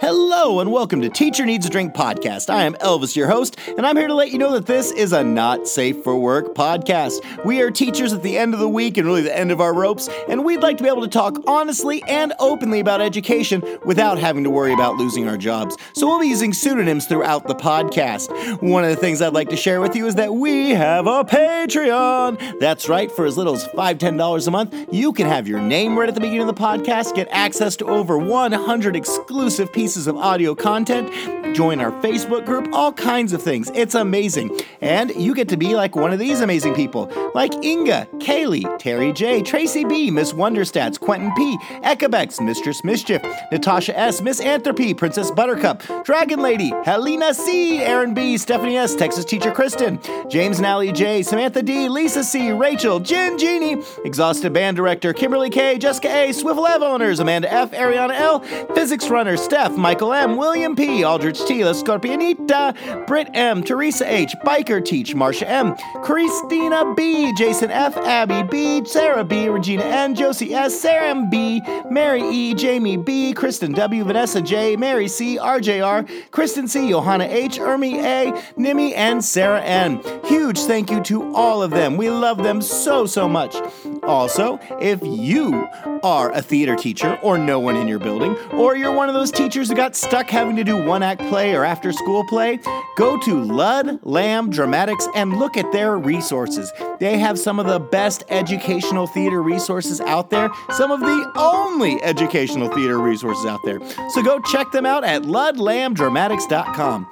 Hello and welcome to Teacher Needs a Drink podcast. I am Elvis, your host, and I'm here to let you know that this is a not safe for work podcast. We are teachers at the end of the week and really the end of our ropes, and we'd like to be able to talk honestly and openly about education without having to worry about losing our jobs. So we'll be using pseudonyms throughout the podcast. One of the things I'd like to share with you is that we have a Patreon. That's right, for as little as $5, $10 a month, you can have your name read at the beginning of the podcast, get access to over 100 exclusive pieces of audio content, join our Facebook group, all kinds of things. It's amazing. And you get to be like one of these amazing people, like Inga, Kaylee, Terry J, Tracy B, Miss Wonderstats, Quentin P, Ekabex, Mistress Mischief, Natasha S, Miss Anthropy, Princess Buttercup, Dragon Lady, Helena C, Aaron B, Stephanie S, Texas Teacher Kristen, James and Allie J, Samantha D, Lisa C, Rachel, Jen Genie, Exhausted Band Director, Kimberly K, Jessica A, Swivel Ev Owners, Amanda F, Ariana L, Physics Runner, Steph, Michael M, William P, Aldrich T, La Scorpionita, Britt M, Teresa H, Biker Teach, Marcia M, Christina B, Jason F, Abby B, Sarah B, Regina N, Josie S, Sarah M B, Mary E, Jamie B, Kristen W, Vanessa J, Mary C, RJR, Kristen C, Johanna H, Ermi A, Nimi, and Sarah N. Huge thank you to all of them. We love them so, so much. Also, if you are a theater teacher or no one in your building, or you're one of those teachers who got stuck having to do one act play or after school play, go to Ludlam Dramatics and look at their resources. They have some of the best educational theater resources out there, some of the only educational theater resources out there. So go check them out at ludlamdramatics.com.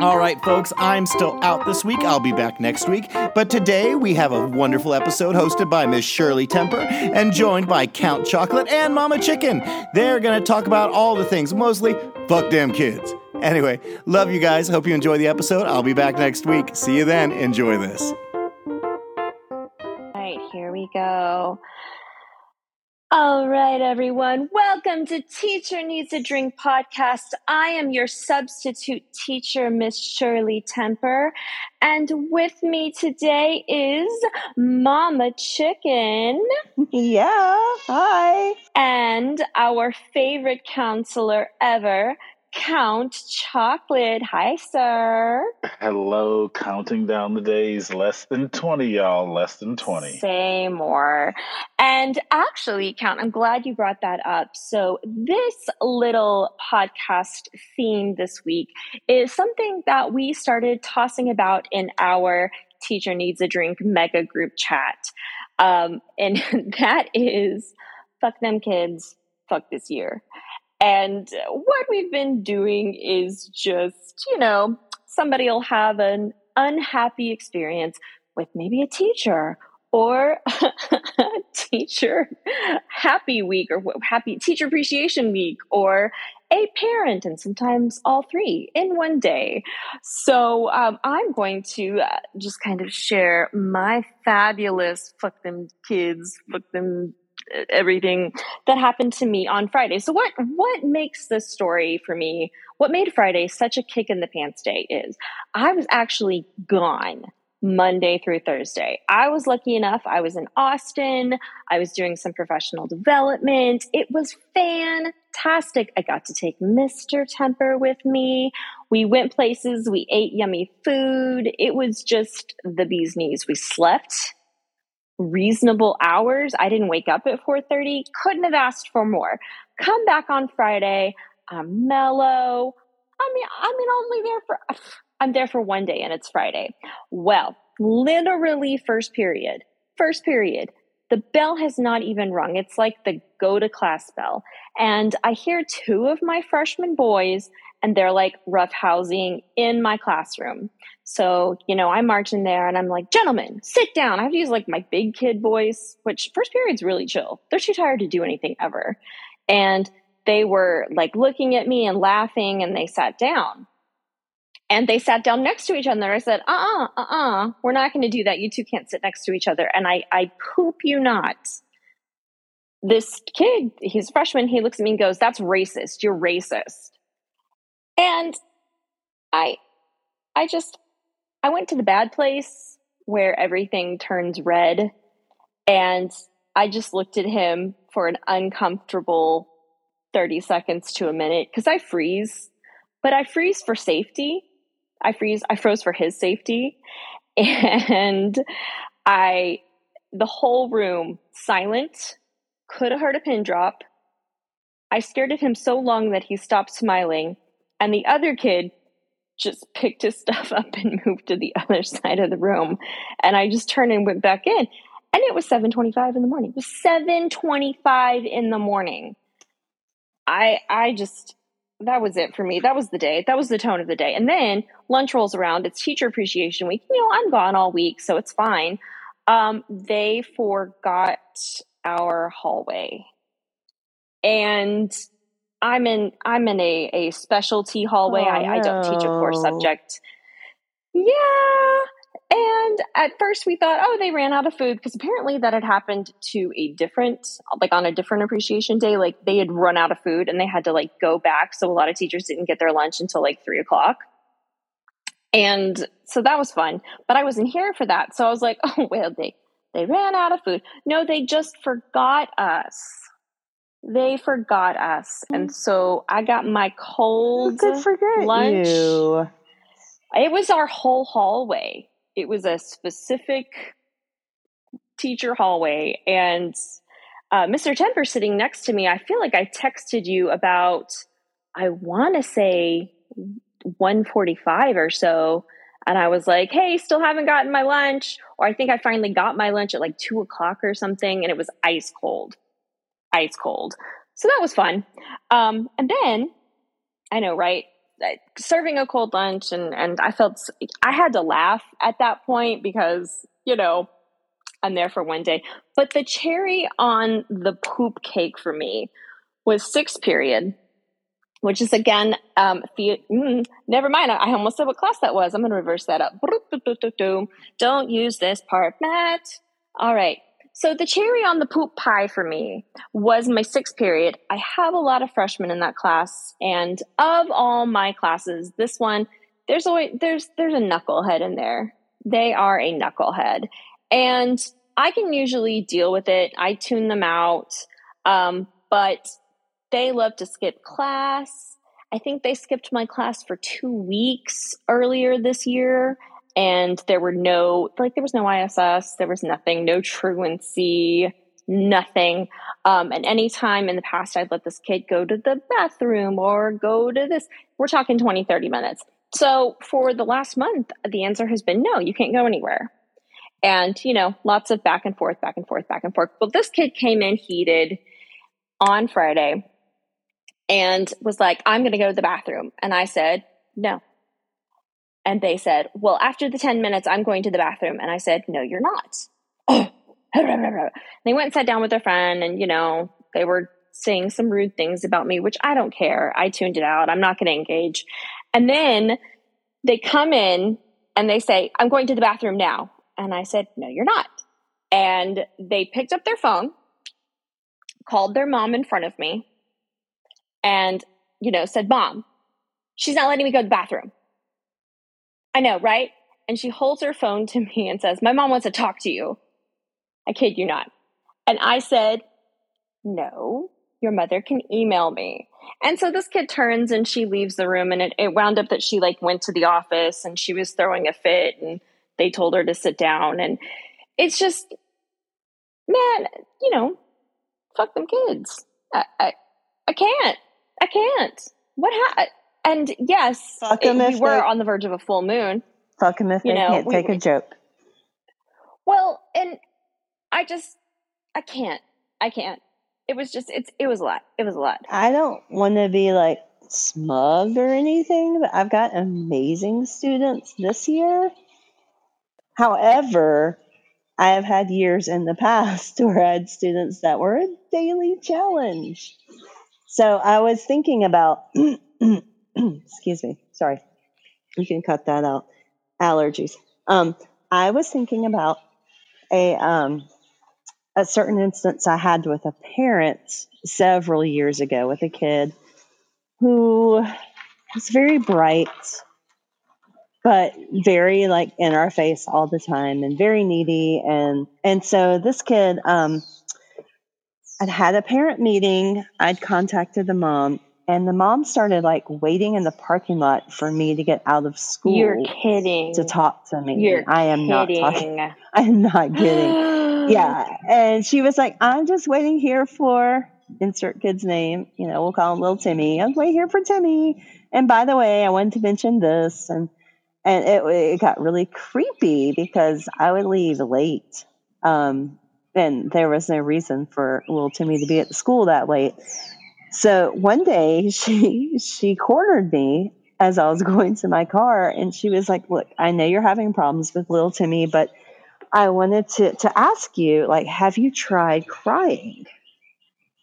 All right, folks, I'm still out this week. I'll be back next week. But today we have a wonderful episode hosted by Miss Shirley Temper and joined by Count Chocolate and Mama Chicken. They're going to talk about all the things, mostly fuck them kids. Anyway, love you guys. Hope you enjoy the episode. I'll be back next week. See you then. Enjoy this. All right, here we go. All right, everyone. Welcome to Teacher Needs a Drink podcast. I am your substitute teacher, Miss Shirley Temper. And with me today is Mama Chicken. Yeah, hi. And our favorite counselor ever, Count Chocolate. Hi, sir. Hello, counting down the days. Less than 20, y'all. Less than 20. Say more. And actually, Count, I'm glad you brought that up. So, this little podcast theme this week is something that we started tossing about in our Teacher Needs a Drink mega group chat. Um, and that is fuck them kids, fuck this year. And what we've been doing is just, you know, somebody will have an unhappy experience with maybe a teacher or a teacher happy week or happy teacher appreciation week or a parent and sometimes all three in one day. So um, I'm going to uh, just kind of share my fabulous fuck them kids, fuck them everything that happened to me on Friday. So what what makes this story for me? What made Friday such a kick in the pants day is I was actually gone Monday through Thursday. I was lucky enough. I was in Austin. I was doing some professional development. It was fantastic. I got to take Mr. Temper with me. We went places. We ate yummy food. It was just the bee's knees. We slept reasonable hours. I didn't wake up at 4:30. Couldn't have asked for more. Come back on Friday. I'm mellow. I mean, I mean, only there for I'm there for one day and it's Friday. Well, literally first period. First period. The bell has not even rung. It's like the go to class bell. And I hear two of my freshman boys and they're like roughhousing in my classroom. So, you know, I march in there and I'm like, gentlemen, sit down. I have to use like my big kid voice, which first period's really chill. They're too tired to do anything ever. And they were like looking at me and laughing and they sat down. And they sat down next to each other. I said, uh uh-uh, uh, uh-uh, we're not going to do that. You two can't sit next to each other. And I, I poop you not. This kid, he's a freshman, he looks at me and goes, that's racist. You're racist. And I, I just, I went to the bad place where everything turns red. And I just looked at him for an uncomfortable 30 seconds to a minute because I freeze, but I freeze for safety. I freeze, I froze for his safety. And I, the whole room silent, could have heard a pin drop. I stared at him so long that he stopped smiling. And the other kid just picked his stuff up and moved to the other side of the room. And I just turned and went back in. And it was 7:25 in the morning. It was 7:25 in the morning. I I just that was it for me. That was the day. That was the tone of the day. And then lunch rolls around. It's teacher appreciation week. You know, I'm gone all week, so it's fine. Um, they forgot our hallway. And I'm in I'm in a, a specialty hallway. Oh, I, I don't teach a core oh, subject. Yeah. And at first we thought, oh, they ran out of food because apparently that had happened to a different, like on a different appreciation day. Like they had run out of food and they had to like go back. So a lot of teachers didn't get their lunch until like three o'clock. And so that was fun. But I wasn't here for that. So I was like, oh, well, they, they ran out of food. No, they just forgot us. They forgot us. And so I got my cold forget lunch. you? It was our whole hallway. It was a specific teacher hallway. And uh, Mr. Temper sitting next to me, I feel like I texted you about, I want to say 145 or so. And I was like, hey, still haven't gotten my lunch. Or I think I finally got my lunch at like two o'clock or something. And it was ice cold. Ice cold. So that was fun. Um, and then, I know, right? serving a cold lunch and and I felt I had to laugh at that point because you know I'm there for one day. But the cherry on the poop cake for me was sixth period, which is again um the, mm, never mind. I, I almost said what class that was. I'm going to reverse that up. Don't use this part, Matt. All right. So the cherry on the poop pie for me was my sixth period. I have a lot of freshmen in that class, and of all my classes, this one there's always there's there's a knucklehead in there. They are a knucklehead, and I can usually deal with it. I tune them out, um, but they love to skip class. I think they skipped my class for two weeks earlier this year, and there were no like there was no ISS, there was nothing, no truancy, nothing. Um, and anytime in the past I'd let this kid go to the bathroom or go to this, we're talking 20, 30 minutes. So for the last month, the answer has been no, you can't go anywhere. And, you know, lots of back and forth, back and forth, back and forth. Well, this kid came in heated on Friday and was like, I'm going to go to the bathroom. And I said, no. And they said, well, after the 10 minutes, I'm going to the bathroom. And I said, no, you're not. Oh, they went and sat down with their friend and, you know, they were saying some rude things about me, which I don't care. I tuned it out. I'm not going to engage. And then they come in and they say, I'm going to the bathroom now. And I said, no, you're not. And they picked up their phone, called their mom in front of me, and, you know, said, Mom, she's not letting me go to the bathroom. I know, right? And she holds her phone to me and says, My mom wants to talk to you. I kid you not. And I said, No, your mother can email me. And so this kid turns and she leaves the room and it, it wound up that she like went to the office and she was throwing a fit and they told her to sit down. And it's just, man, you know, fuck them kids. I, I, I can't. I can't. What ha- And yes, it- we were they- on the verge of a full moon. Fuck them if You they know, can't we- take a joke. Well, and I just, I can't. I can't. It was just, it's, it was a lot. It was a lot. I don't want to be like smug or anything, but I've got amazing students this year. However, I have had years in the past where I had students that were a daily challenge. So I was thinking about, excuse me, sorry, you can cut that out. Allergies. Um, I was thinking about a um, a certain instance I had with a parent several years ago with a kid who was very bright, but very like in our face all the time and very needy and and so this kid um I'd had a parent meeting. I'd contacted the mom, and the mom started like waiting in the parking lot for me to get out of school. You're kidding. To talk to me. You're I am kidding. not talking. I am not kidding. yeah. And she was like, I'm just waiting here for insert kid's name. You know, we'll call him little Timmy. I'm waiting here for Timmy. And by the way, I wanted to mention this and and it, it got really creepy because I would leave late. Um, and there was no reason for little Timmy to be at the school that late. So one day she she cornered me as I was going to my car and she was like, "Look, I know you're having problems with little Timmy, but I wanted to to ask you, like, have you tried crying?"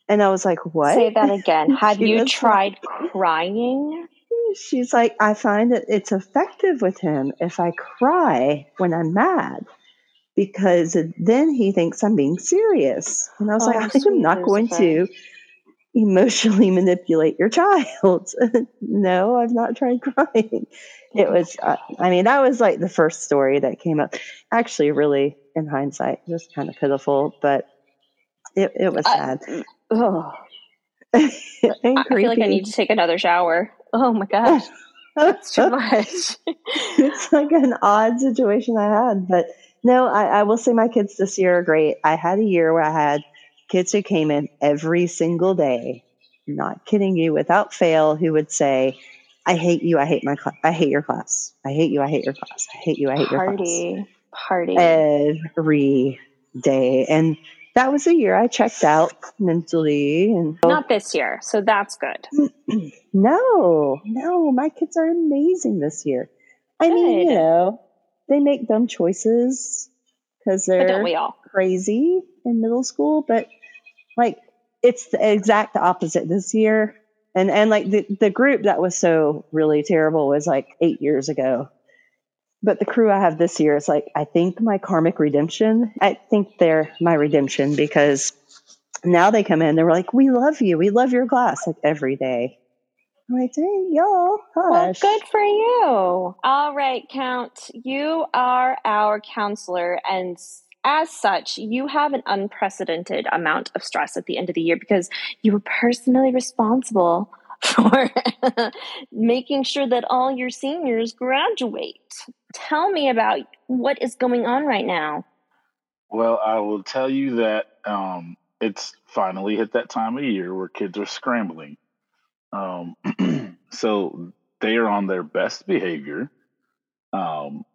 And I was like, "What?" Say that again. Have you tried crying? She's like, I find that it's effective with him if I cry when I'm mad because then he thinks I'm being serious. And I was Oh, like, I sweet am not going to emotionally manipulate your child. no, I've not tried crying. It was, uh, I mean, that was like the first story that came up. Actually, really, in hindsight, just kind of pitiful, but it, it was I- sad Oh, I I feel like I need to take another shower. Oh my gosh, that's too much. it's like an odd situation I had. But no, I, I will say my kids this year are great. I had a year where I had kids who came in every single day, not kidding you, without fail, who would say, I hate you, I hate my class, I hate your class. I hate you, I hate your class. I hate you, I hate your class. Party, party. Every day. And that was a year I checked out mentally and Not this year, so that's good. No, no, my kids are amazing this year. I mean, you know, they make dumb choices because But don't they're we all? crazy in middle school, but like it's the exact opposite this year. And and like the, the group that was so really terrible was like eight years ago. But the crew I have this year is like I think my karmic redemption. I think they're my redemption because now they come in, they're like, We love you, we love your class like every day. I'm like, dang, y'all, Well, good for you. All right, Count. You are our counselor, and as such, you have an unprecedented amount of stress at the end of the year because you were personally responsible for making sure that all your seniors graduate. Tell me about what is going on right now. Well, I will tell you that um, it's finally hit that time of year where kids are scrambling. Um, so they are on their best behavior. Um,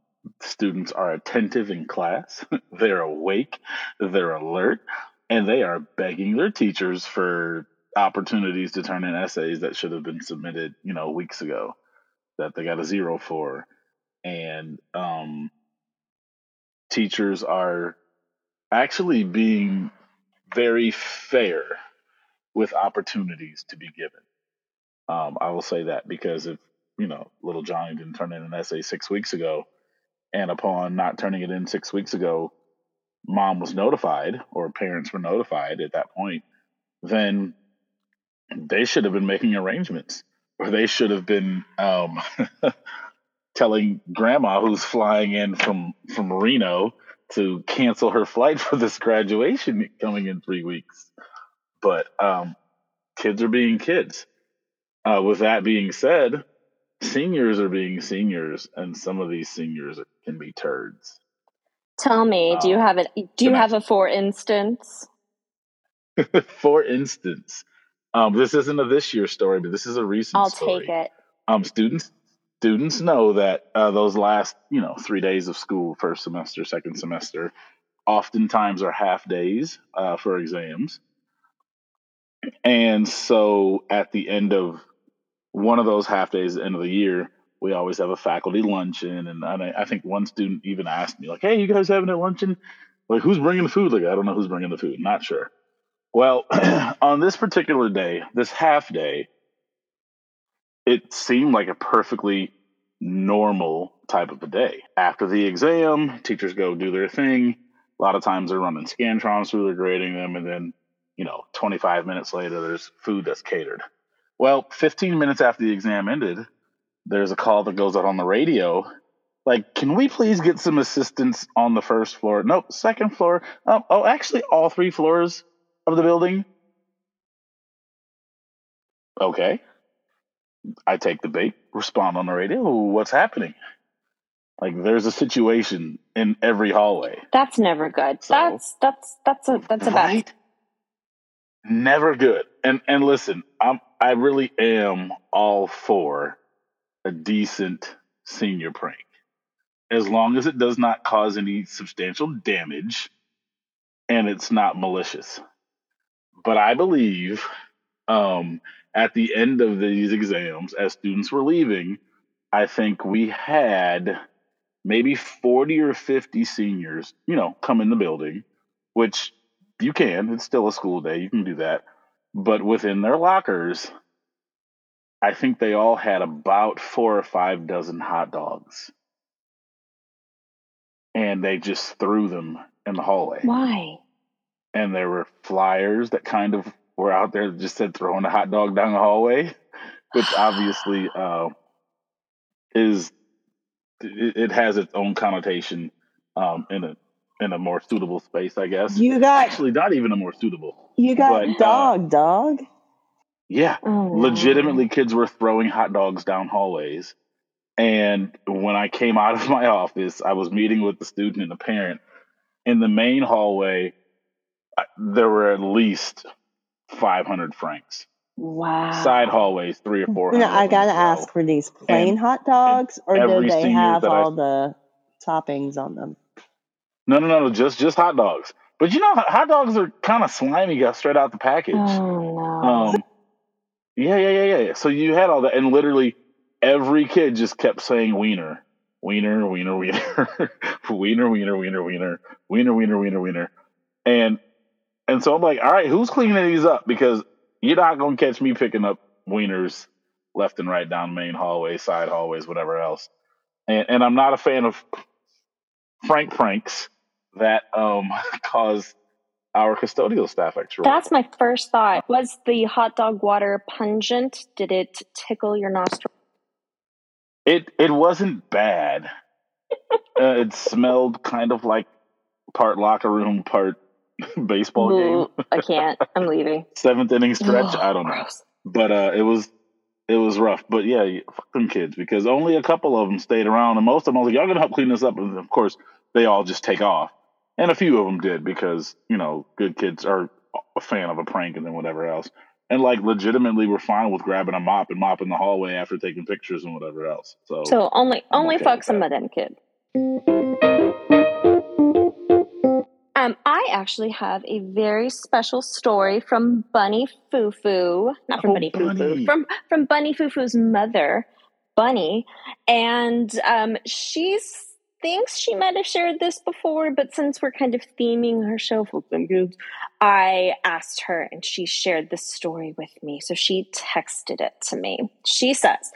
students are attentive in class, they're awake, they're alert, and they are begging their teachers for opportunities to turn in essays that should have been submitted, you know, weeks ago that they got a zero for. And um, teachers are actually being very fair with opportunities to be given. Um, I will say that because if you know little Johnny didn't turn in an essay six weeks ago, and upon not turning it in six weeks ago, mom was notified or parents were notified at that point, then they should have been making arrangements, or they should have been um, telling grandma who's flying in from from Reno to cancel her flight for this graduation coming in three weeks. But um, kids are being kids. Uh, with that being said, seniors are being seniors, and some of these seniors can be turds. Tell me, do you Um, have it? Do you have a for instance? For instance, um, this isn't a this year story, but this is a recent I'll story. take it. Um, students students know that uh, those last you know three days of school, first semester, second semester, oftentimes are half days uh, for exams, and so at the end of one of those half days, at the end of the year, we always have a faculty luncheon, and I, I think one student even asked me like, "Hey, you guys having a luncheon? Like, who's bringing the food?" Like, I don't know who's bringing the food. Not sure. Well, on this particular day, this half day, it seemed like a perfectly normal type of a day. After the exam, teachers go do their thing. A lot of times they're running Scantrons through, they're grading them, and then, you know, 25 minutes later, there's food that's catered. Well, 15 minutes after the exam ended, there's a call that goes out on the radio. Like, can we please get some assistance on the first floor? Nope, second floor. Oh, oh actually, all three floors of the building. Okay. I take the bait, respond on the radio. What's happening? Like there's a situation in every hallway. That's never good. So- that's that's that's a that's a bad. Never good. And and listen, I'm I really am all for a decent senior prank. As long as it does not cause any substantial damage and it's not malicious. But I believe um at the end of these exams as students were leaving, I think we had maybe 40 or 50 seniors, you know, come in the building, which you can, it's still a school day, you can do that. But within their lockers, I think they all had about four or five dozen hot dogs. And they just threw them in the hallway. Why? And there were flyers that kind of were out there that just said throwing a hot dog down the hallway, which obviously uh, is it, it has its own connotation um, in a in a more suitable space, I guess. You got Actually, not even a more suitable. you got but, uh, dog, dog. Yeah, Oh, no. legitimately, kids were throwing hot dogs down hallways. And when I came out of my office, I was meeting with the student and the parent. In the main hallway, there were at least 500 franks. Wow. Side hallways, three or four. No, I gotta ask for these plain hot dogs, or do they have that I- all the toppings on them? No, no, no, no, just just hot dogs. But you know, hot dogs are kind of slimy, got straight out the package. Oh no. Um, yeah, yeah, yeah, yeah. So you had all that, and literally every kid just kept saying wiener, wiener, wiener, wiener, wiener, wiener, wiener, wiener, wiener, wiener, wiener, wiener, and and so I'm like, all right, who's cleaning these up? Because you're not gonna catch me picking up wieners left and right down main hallways, side hallways, whatever else. And and I'm not a fan of frank pranks that um cause our custodial staff actually. That's my first thought. Was the hot dog water pungent? Did it tickle your nostril? It it wasn't bad. uh, it smelled kind of like part locker room, part baseball game. I can't. I'm leaving. Seventh inning stretch. Ugh, I don't know, gross. but uh, it was it was rough. But yeah, fuck them kids because only a couple of them stayed around, and most of them I was like, "Y'all gonna help clean this up?" And of course, they all just take off, and a few of them did because you know, good kids are a fan of a prank and then whatever else. And like legitimately, we're fine with grabbing a mop and mopping the hallway after taking pictures and whatever else. So, So only I'm only okay fuck with some of them kids. Um, I actually have a very special story from Bunny Foo Foo, not from Oh, Bunny Foo Foo, from from Bunny Foo Foo's mother, Bunny, and um, she thinks she might have shared this before, but since we're kind of theming her show I asked her, and she shared this story with me. So she texted it to me. She says.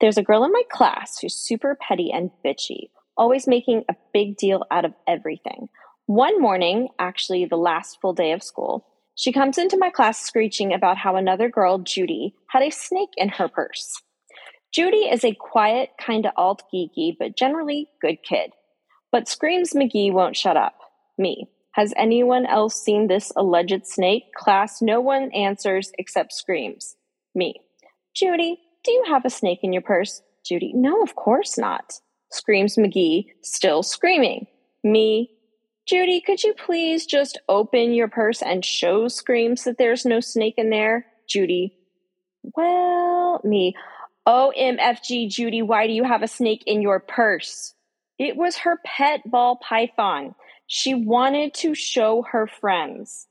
There's a girl in my class who's super petty and bitchy, always making a big deal out of everything. One morning, actually the last full day of school, she comes into my class screeching about how another girl, Judy, had a snake in her purse. Judy is a quiet, kind of alt geeky, but generally good kid. But screams McGee won't shut up. Me. Has anyone else seen this alleged snake? Class, no one answers except screams. Me. Judy, do you have a snake in your purse? Judy, no, of course not. Screams McGee, still screaming. Me, Judy, could you please just open your purse and show Screams that there's no snake in there? Judy, well, me. OMFG, Judy, why do you have a snake in your purse? It was her pet ball python. She wanted to show her friends.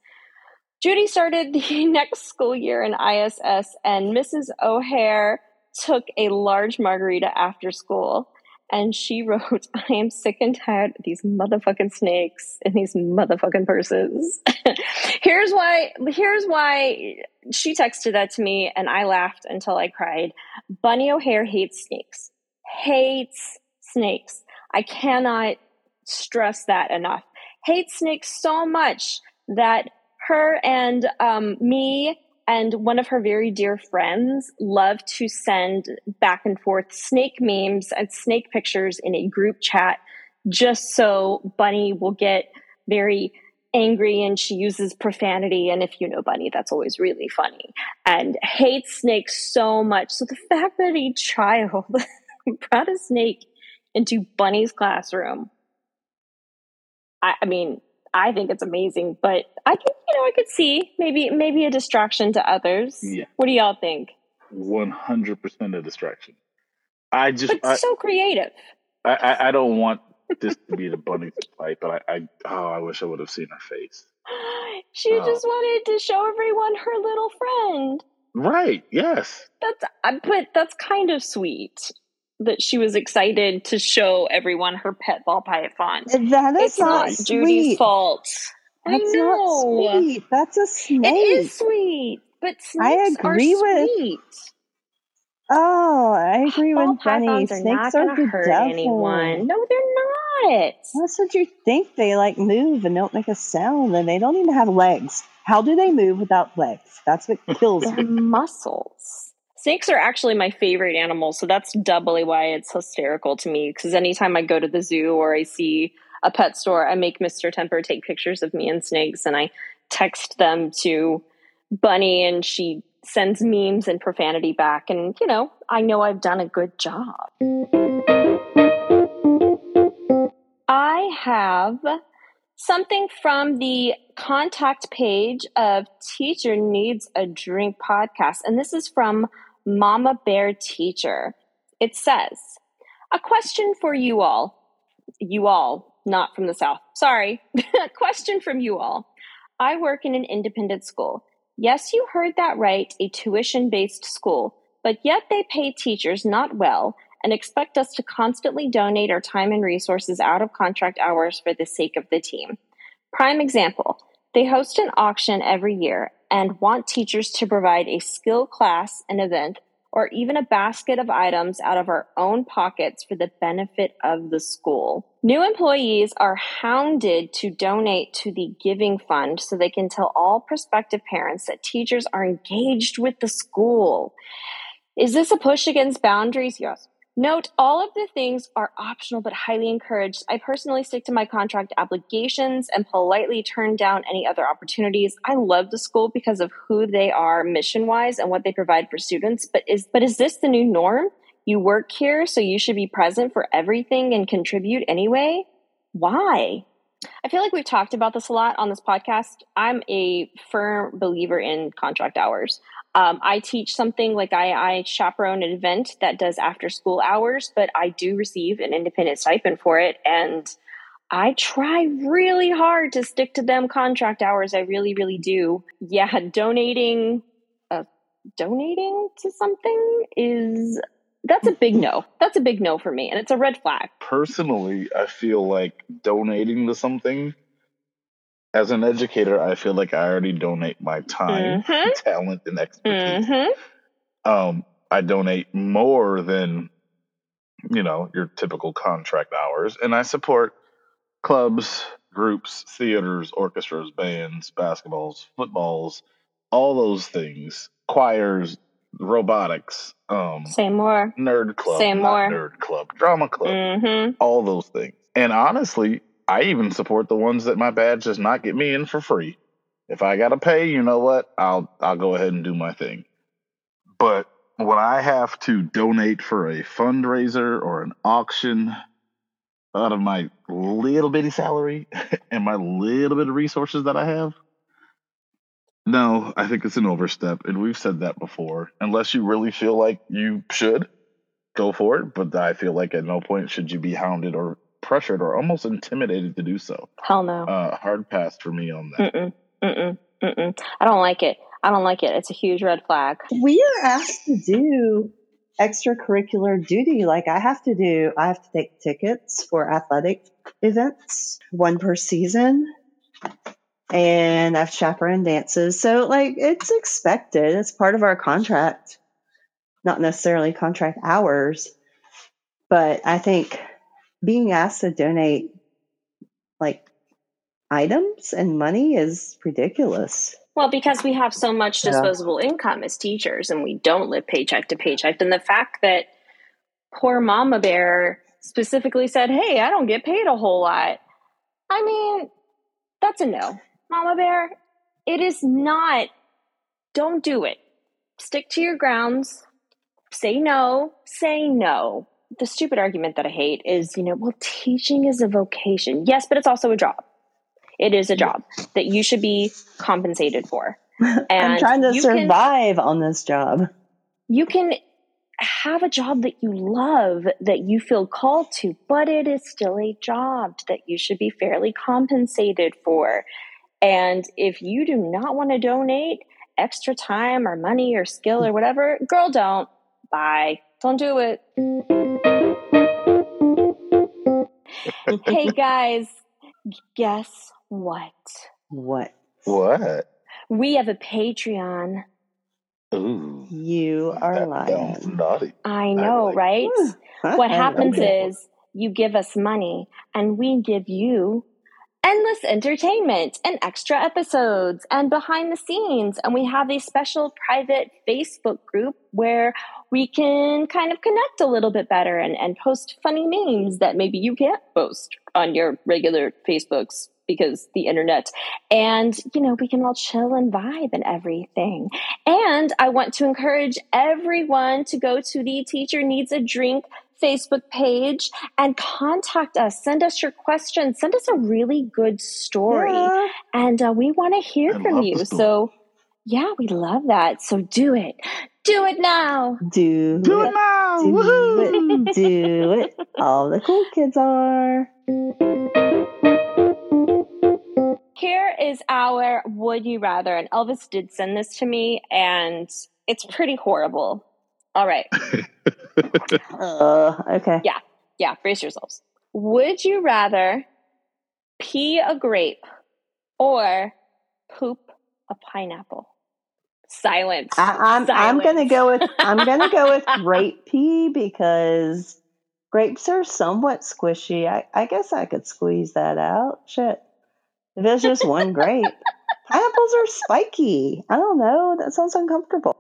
Judy started the next school year in ISS, and Mrs. O'Hare took a large margarita after school. And she wrote, I am sick and tired of these motherfucking snakes in these motherfucking purses. here's why, here's why she texted that to me, and I laughed until I cried. Bunny O'Hare hates snakes. Hates snakes. I cannot stress that enough. Hates snakes so much that her and um, me and one of her very dear friends love to send back and forth snake memes and snake pictures in a group chat just so Bunny will get very angry and she uses profanity. And if you know Bunny, that's always really funny. And hates snakes so much. So the fact that a child brought a snake into Bunny's classroom, I, I mean, I think it's amazing, but I could, you know, I could see maybe maybe a distraction to others. Yeah. What do y'all think? One hundred percent a distraction. I just But I, so creative. I, I I don't want this to be the bunny's fight, but I, I oh I wish I would have seen her face. She Oh. just wanted to show everyone her little friend. Right? Yes. That's I but that's kind of sweet that she was excited to show everyone her pet ball python. That is It's not not Judy's fault. I know. not sweet. That's a snake. It is sweet, but I snakes agree are with- sweet. Oh, I ah, agree Ball with are Snakes not are going to the hurt devil. anyone. No, they're not. That's what you think. They like move and don't make a sound, and they don't even have legs. How do they move without legs? That's what kills They're me. muscles. Snakes are actually my favorite animal, so that's doubly why it's hysterical to me. Because anytime I go to the zoo or I see a pet store, I make Mr. Temper take pictures of me and snakes, and I text them to Bunny, and she sends memes and profanity back. And you know, I know I've done a good job. I have something from the contact page of Teacher Needs a Drink podcast, and this is from Mama Bear Teacher. It says, A question for you all. You all, not from the South. Sorry. a question from you all. I work in an independent school. Yes, you heard that right, a tuition based school, but yet they pay teachers not well and expect us to constantly donate our time and resources out of contract hours for the sake of the team. Prime example they host an auction every year and want teachers to provide a skill class, an event, or even a basket of items out of our own pockets for the benefit of the school. New employees are hounded to donate to the Giving Fund so they can tell all prospective parents that teachers are engaged with the school. Is this a push against boundaries? Yes. Note all of the things are optional but highly encouraged. I personally stick to my contract obligations and politely turn down any other opportunities. I love the school because of who they are mission wise and what they provide for students. But is but is this the new norm? You work here, so you should be present for everything and contribute anyway? Why? I feel like we've talked about this a lot on this podcast. I'm a firm believer in contract hours. Um, I teach something like I, I chaperone an event that does after school hours, but I do receive an independent stipend for it. And I try really hard to stick to them contract hours. I really, really do. Yeah, donating, uh, donating to something is that's a big no. That's a big no for me, and it's a red flag. Personally, I feel like donating to something. As an educator, I feel like I already donate my time, Mhm. talent, and expertise. hmm um, I donate more than you know your typical contract hours, and I support clubs, groups, theaters, orchestras, bands, basketballs, footballs, all those things, choirs, robotics, um, Say more. nerd club, Say more. nerd club, drama club, hmm all those things. And honestly, I even support the ones that my badge does not get me in for free. If I gotta pay, you know what? I'll I'll go ahead and do my thing. But when I have to donate for a fundraiser or an auction out of my little bitty salary and my little bit of resources that I have, no, I think it's an overstep. And we've said that before. Unless you really feel like you should, go for it. But I feel like at no point should you be hounded or pressured or almost intimidated to do so. Hell no. Uh, hard pass for me on that. Mm-mm, mm-mm, mm-mm. I don't like it. I don't like it. It's a huge red flag. We are asked to do extracurricular duty. Like I have to do, I have to take tickets for athletic events, one per season. And I've chaperoned dances. So like it's expected. It's part of our contract. Not necessarily contract hours. But I think being asked to donate like items and money is ridiculous. Well, because we have so much Yeah. disposable income as teachers and we don't live paycheck to paycheck. And the fact that poor Mama Bear specifically said, Hey, I don't get paid a whole lot. I mean, that's a no. Mama Bear, it is not. Don't do it. Stick to your grounds. Say no. Say no. The stupid argument that I hate is, you know, well, teaching is a vocation. Yes, but it's also a job. It is a job that you should be compensated for. I'm trying to you can- survive on this job. you can have a job that you love that you feel called to but it is still a job that you should be fairly compensated for and if you do not want to donate extra time or money or skill or whatever girl don't bye don't do it hey guys guess what What What? we have a patreon Ooh. you are that lying. naughty. i know like- right Huh, what happens love it. is you give us money and we give you endless entertainment and extra episodes and behind the scenes. And we have a special private facebook group where we can kind of connect a little bit better and, and post funny memes that maybe you can't post on your regular facebooks because the internet and you know we can all chill and vibe and everything and i want to encourage everyone to go to the teacher needs a drink Facebook page and contact us. Send us your questions. Send us a really good story. Yeah. And uh, we want to hear I from you. So, yeah, we love that. So, do it. Do it now. Do, Do it. it now! Do Woohoo! it. Do it. All the cool kids are. Here is our Would You Rather. And Elvis did send this to me, and it's pretty horrible. All right. Uh, okay. Yeah, Yeah. brace yourselves. Would you rather pee a grape or poop a pineapple? Silence. I, I'm I'm gonna go with I'm gonna go with grape pee because grapes are somewhat squishy. I, I guess I could squeeze that out. Shit. If it's just one grape. Pineapples are spiky. I don't know. That sounds uncomfortable.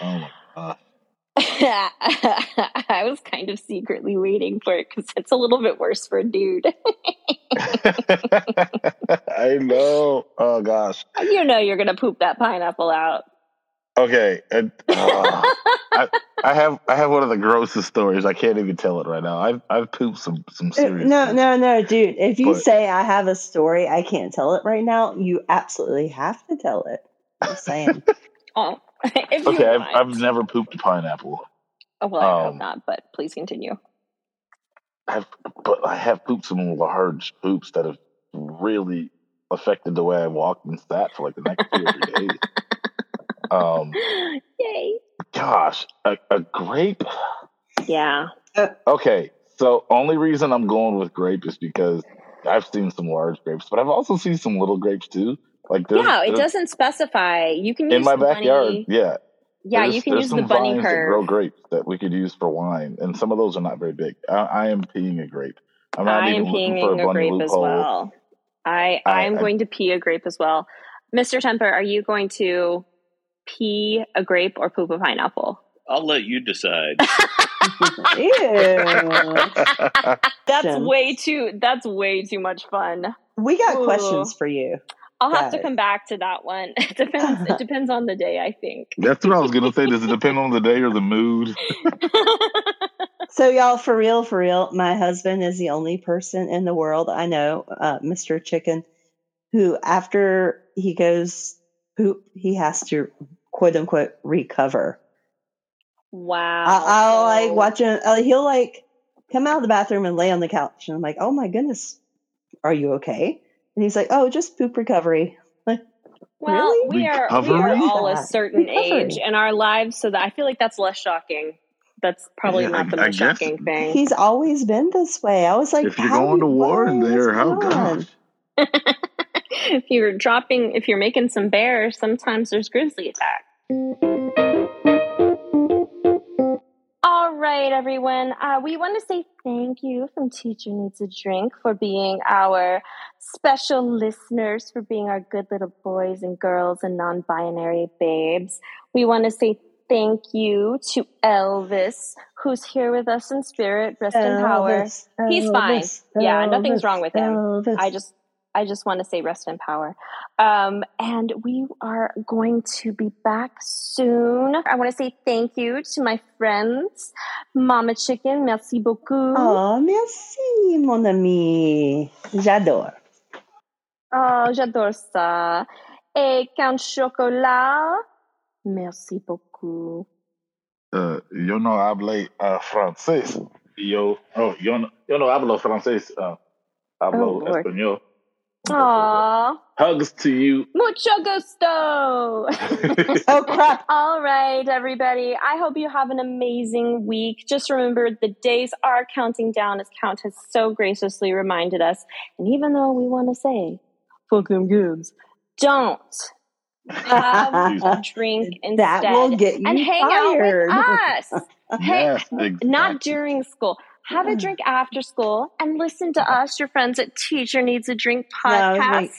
Oh my god. I was kind of secretly waiting for it because it's a little bit worse for a dude. I know. Oh gosh. you know you're gonna poop that pineapple out. Okay. And, uh, I, I have I have one of the grossest stories. I can't even tell it right now. I've I've pooped some some Uh, serious. No, no, no, dude. If you But- say I have a story, I can't tell it right now. You absolutely have to tell it. Just saying. Oh, if you Okay, I've. I've never pooped a pineapple. Oh, well, I hope um, not, but please continue. I've but I have pooped some large poops that have really affected the way I walked and sat for like the next two or three days. Um, Yay! gosh, a, a grape. Yeah. Okay, so only reason I'm going with grape is because I've seen some large grapes, but I've also seen some little grapes too. Like there's, yeah, it there's- doesn't specify. You can use in my the backyard. bunny- Yeah, Yeah, there's- you can there's use the bunny vines that grow grapes that we could use for wine, and some of those are not very big. I, I am peeing a grape. I'm not I am even looking for a peeing a bunny grape as well. I I I- am I- going to pee a grape as well. Mr. Temper, are you going to pee a grape or poop a pineapple? I'll let you decide. That's Question. way too that's way too much fun. We got Ooh. questions for you. I'll have to come back to that one. It depends it depends on the day, I think. That's what I was gonna say. Does it depend on the day or the mood? So, y'all, for real, for real, my husband is the only person in the world I know, uh, Mr. Chicken, who after he goes poop, he has to quote unquote recover. wow. I'll, I'll like So- watch him. Uh, he'll like come out of the bathroom and lay on the couch, and I'm like, "Oh my goodness, are you okay?" And he's like, "Oh, just poop recovery." Like, Well, Really? we are we are all a certain Recovery. age in our lives, so that I feel like that's less shocking. That's probably Yeah, not the I- I most guess- shocking thing. he's always been this way. I was like, if you're "How going do- to war in there, how going gosh. if you're dropping, if you're making some bears, sometimes there's grizzly attack. All right, everyone. Uh, we want to say thank you from Teacher Needs a Drink for being our special listeners, for being our good little boys and girls and non binary babes. We want to say thank you to Elvis, who's here with us in spirit, rest in power. Elvis, He's fine. Elvis, Yeah, nothing's wrong with him. Elvis. I just I just want to say rest in power. Um, and we are going to be back soon. I want to say thank you to my friends, Mama Chicken. Merci beaucoup. Oh, merci, mon ami. J'adore. Oh, j'adore ça. Et Count Chocolat, merci beaucoup. Uh, yo no hablo uh, francés. Yo, oh, yo no, yo no hablo francés. Uh, hablo Oh, Lord. español. Aw, Hugs to you. mucho gusto. Oh, crap. All right, everybody. I hope you have an amazing week. Just remember the days are counting down, as Count has so graciously reminded us. And even though we want to say, fuck them kids, don't have a drink instead. That will get you and hang fired. out with us. Hey, yes, exactly. not during school. Have a drink after school and listen to us, your friends at Teacher Needs a Drink Yeah, I was podcast. like-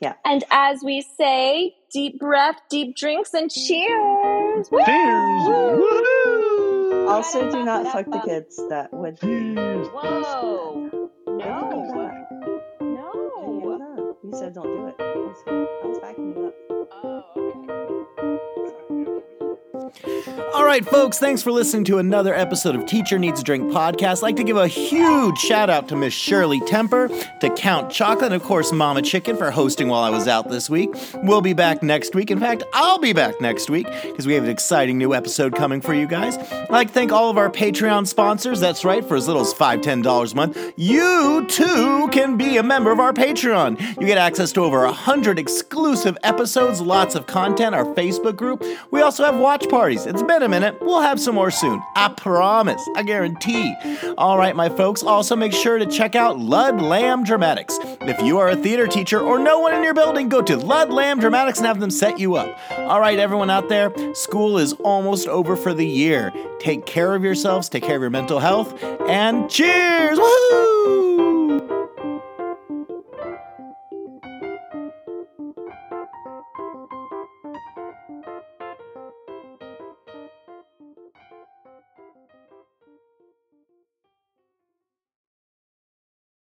yeah. And as we say, deep breath, deep drinks, and cheers. Woo! Cheers. Woo! Also, do not fuck the kids. That would be. Whoa. Don't No. do No. You said don't do it. I was, I was backing you up. Oh, All right, folks, thanks for listening to another episode of Teacher Needs a Drink podcast. I'd like to give a huge shout out to Miss Shirley Temper, to Count Chocolate, and of course, Mama Chicken for hosting while I was out this week. We'll be back next week. In fact, I'll be back next week because we have an exciting new episode coming for you guys. I'd like to thank all of our Patreon sponsors. That's right, for as little as $5, $10 a month, you too can be a member of our Patreon. You get access to over 100 exclusive episodes, lots of content, our Facebook group. We also have watch parties. It's been a minute. We'll have some more soon. I promise. I guarantee. All right, my folks. Also, make sure to check out Ludlam Dramatics. If you are a theater teacher or no one in your building, go to Ludlam Dramatics and have them set you up. All right, everyone out there, school is almost over for the year. Take care of yourselves, take care of your mental health, and cheers! Woohoo!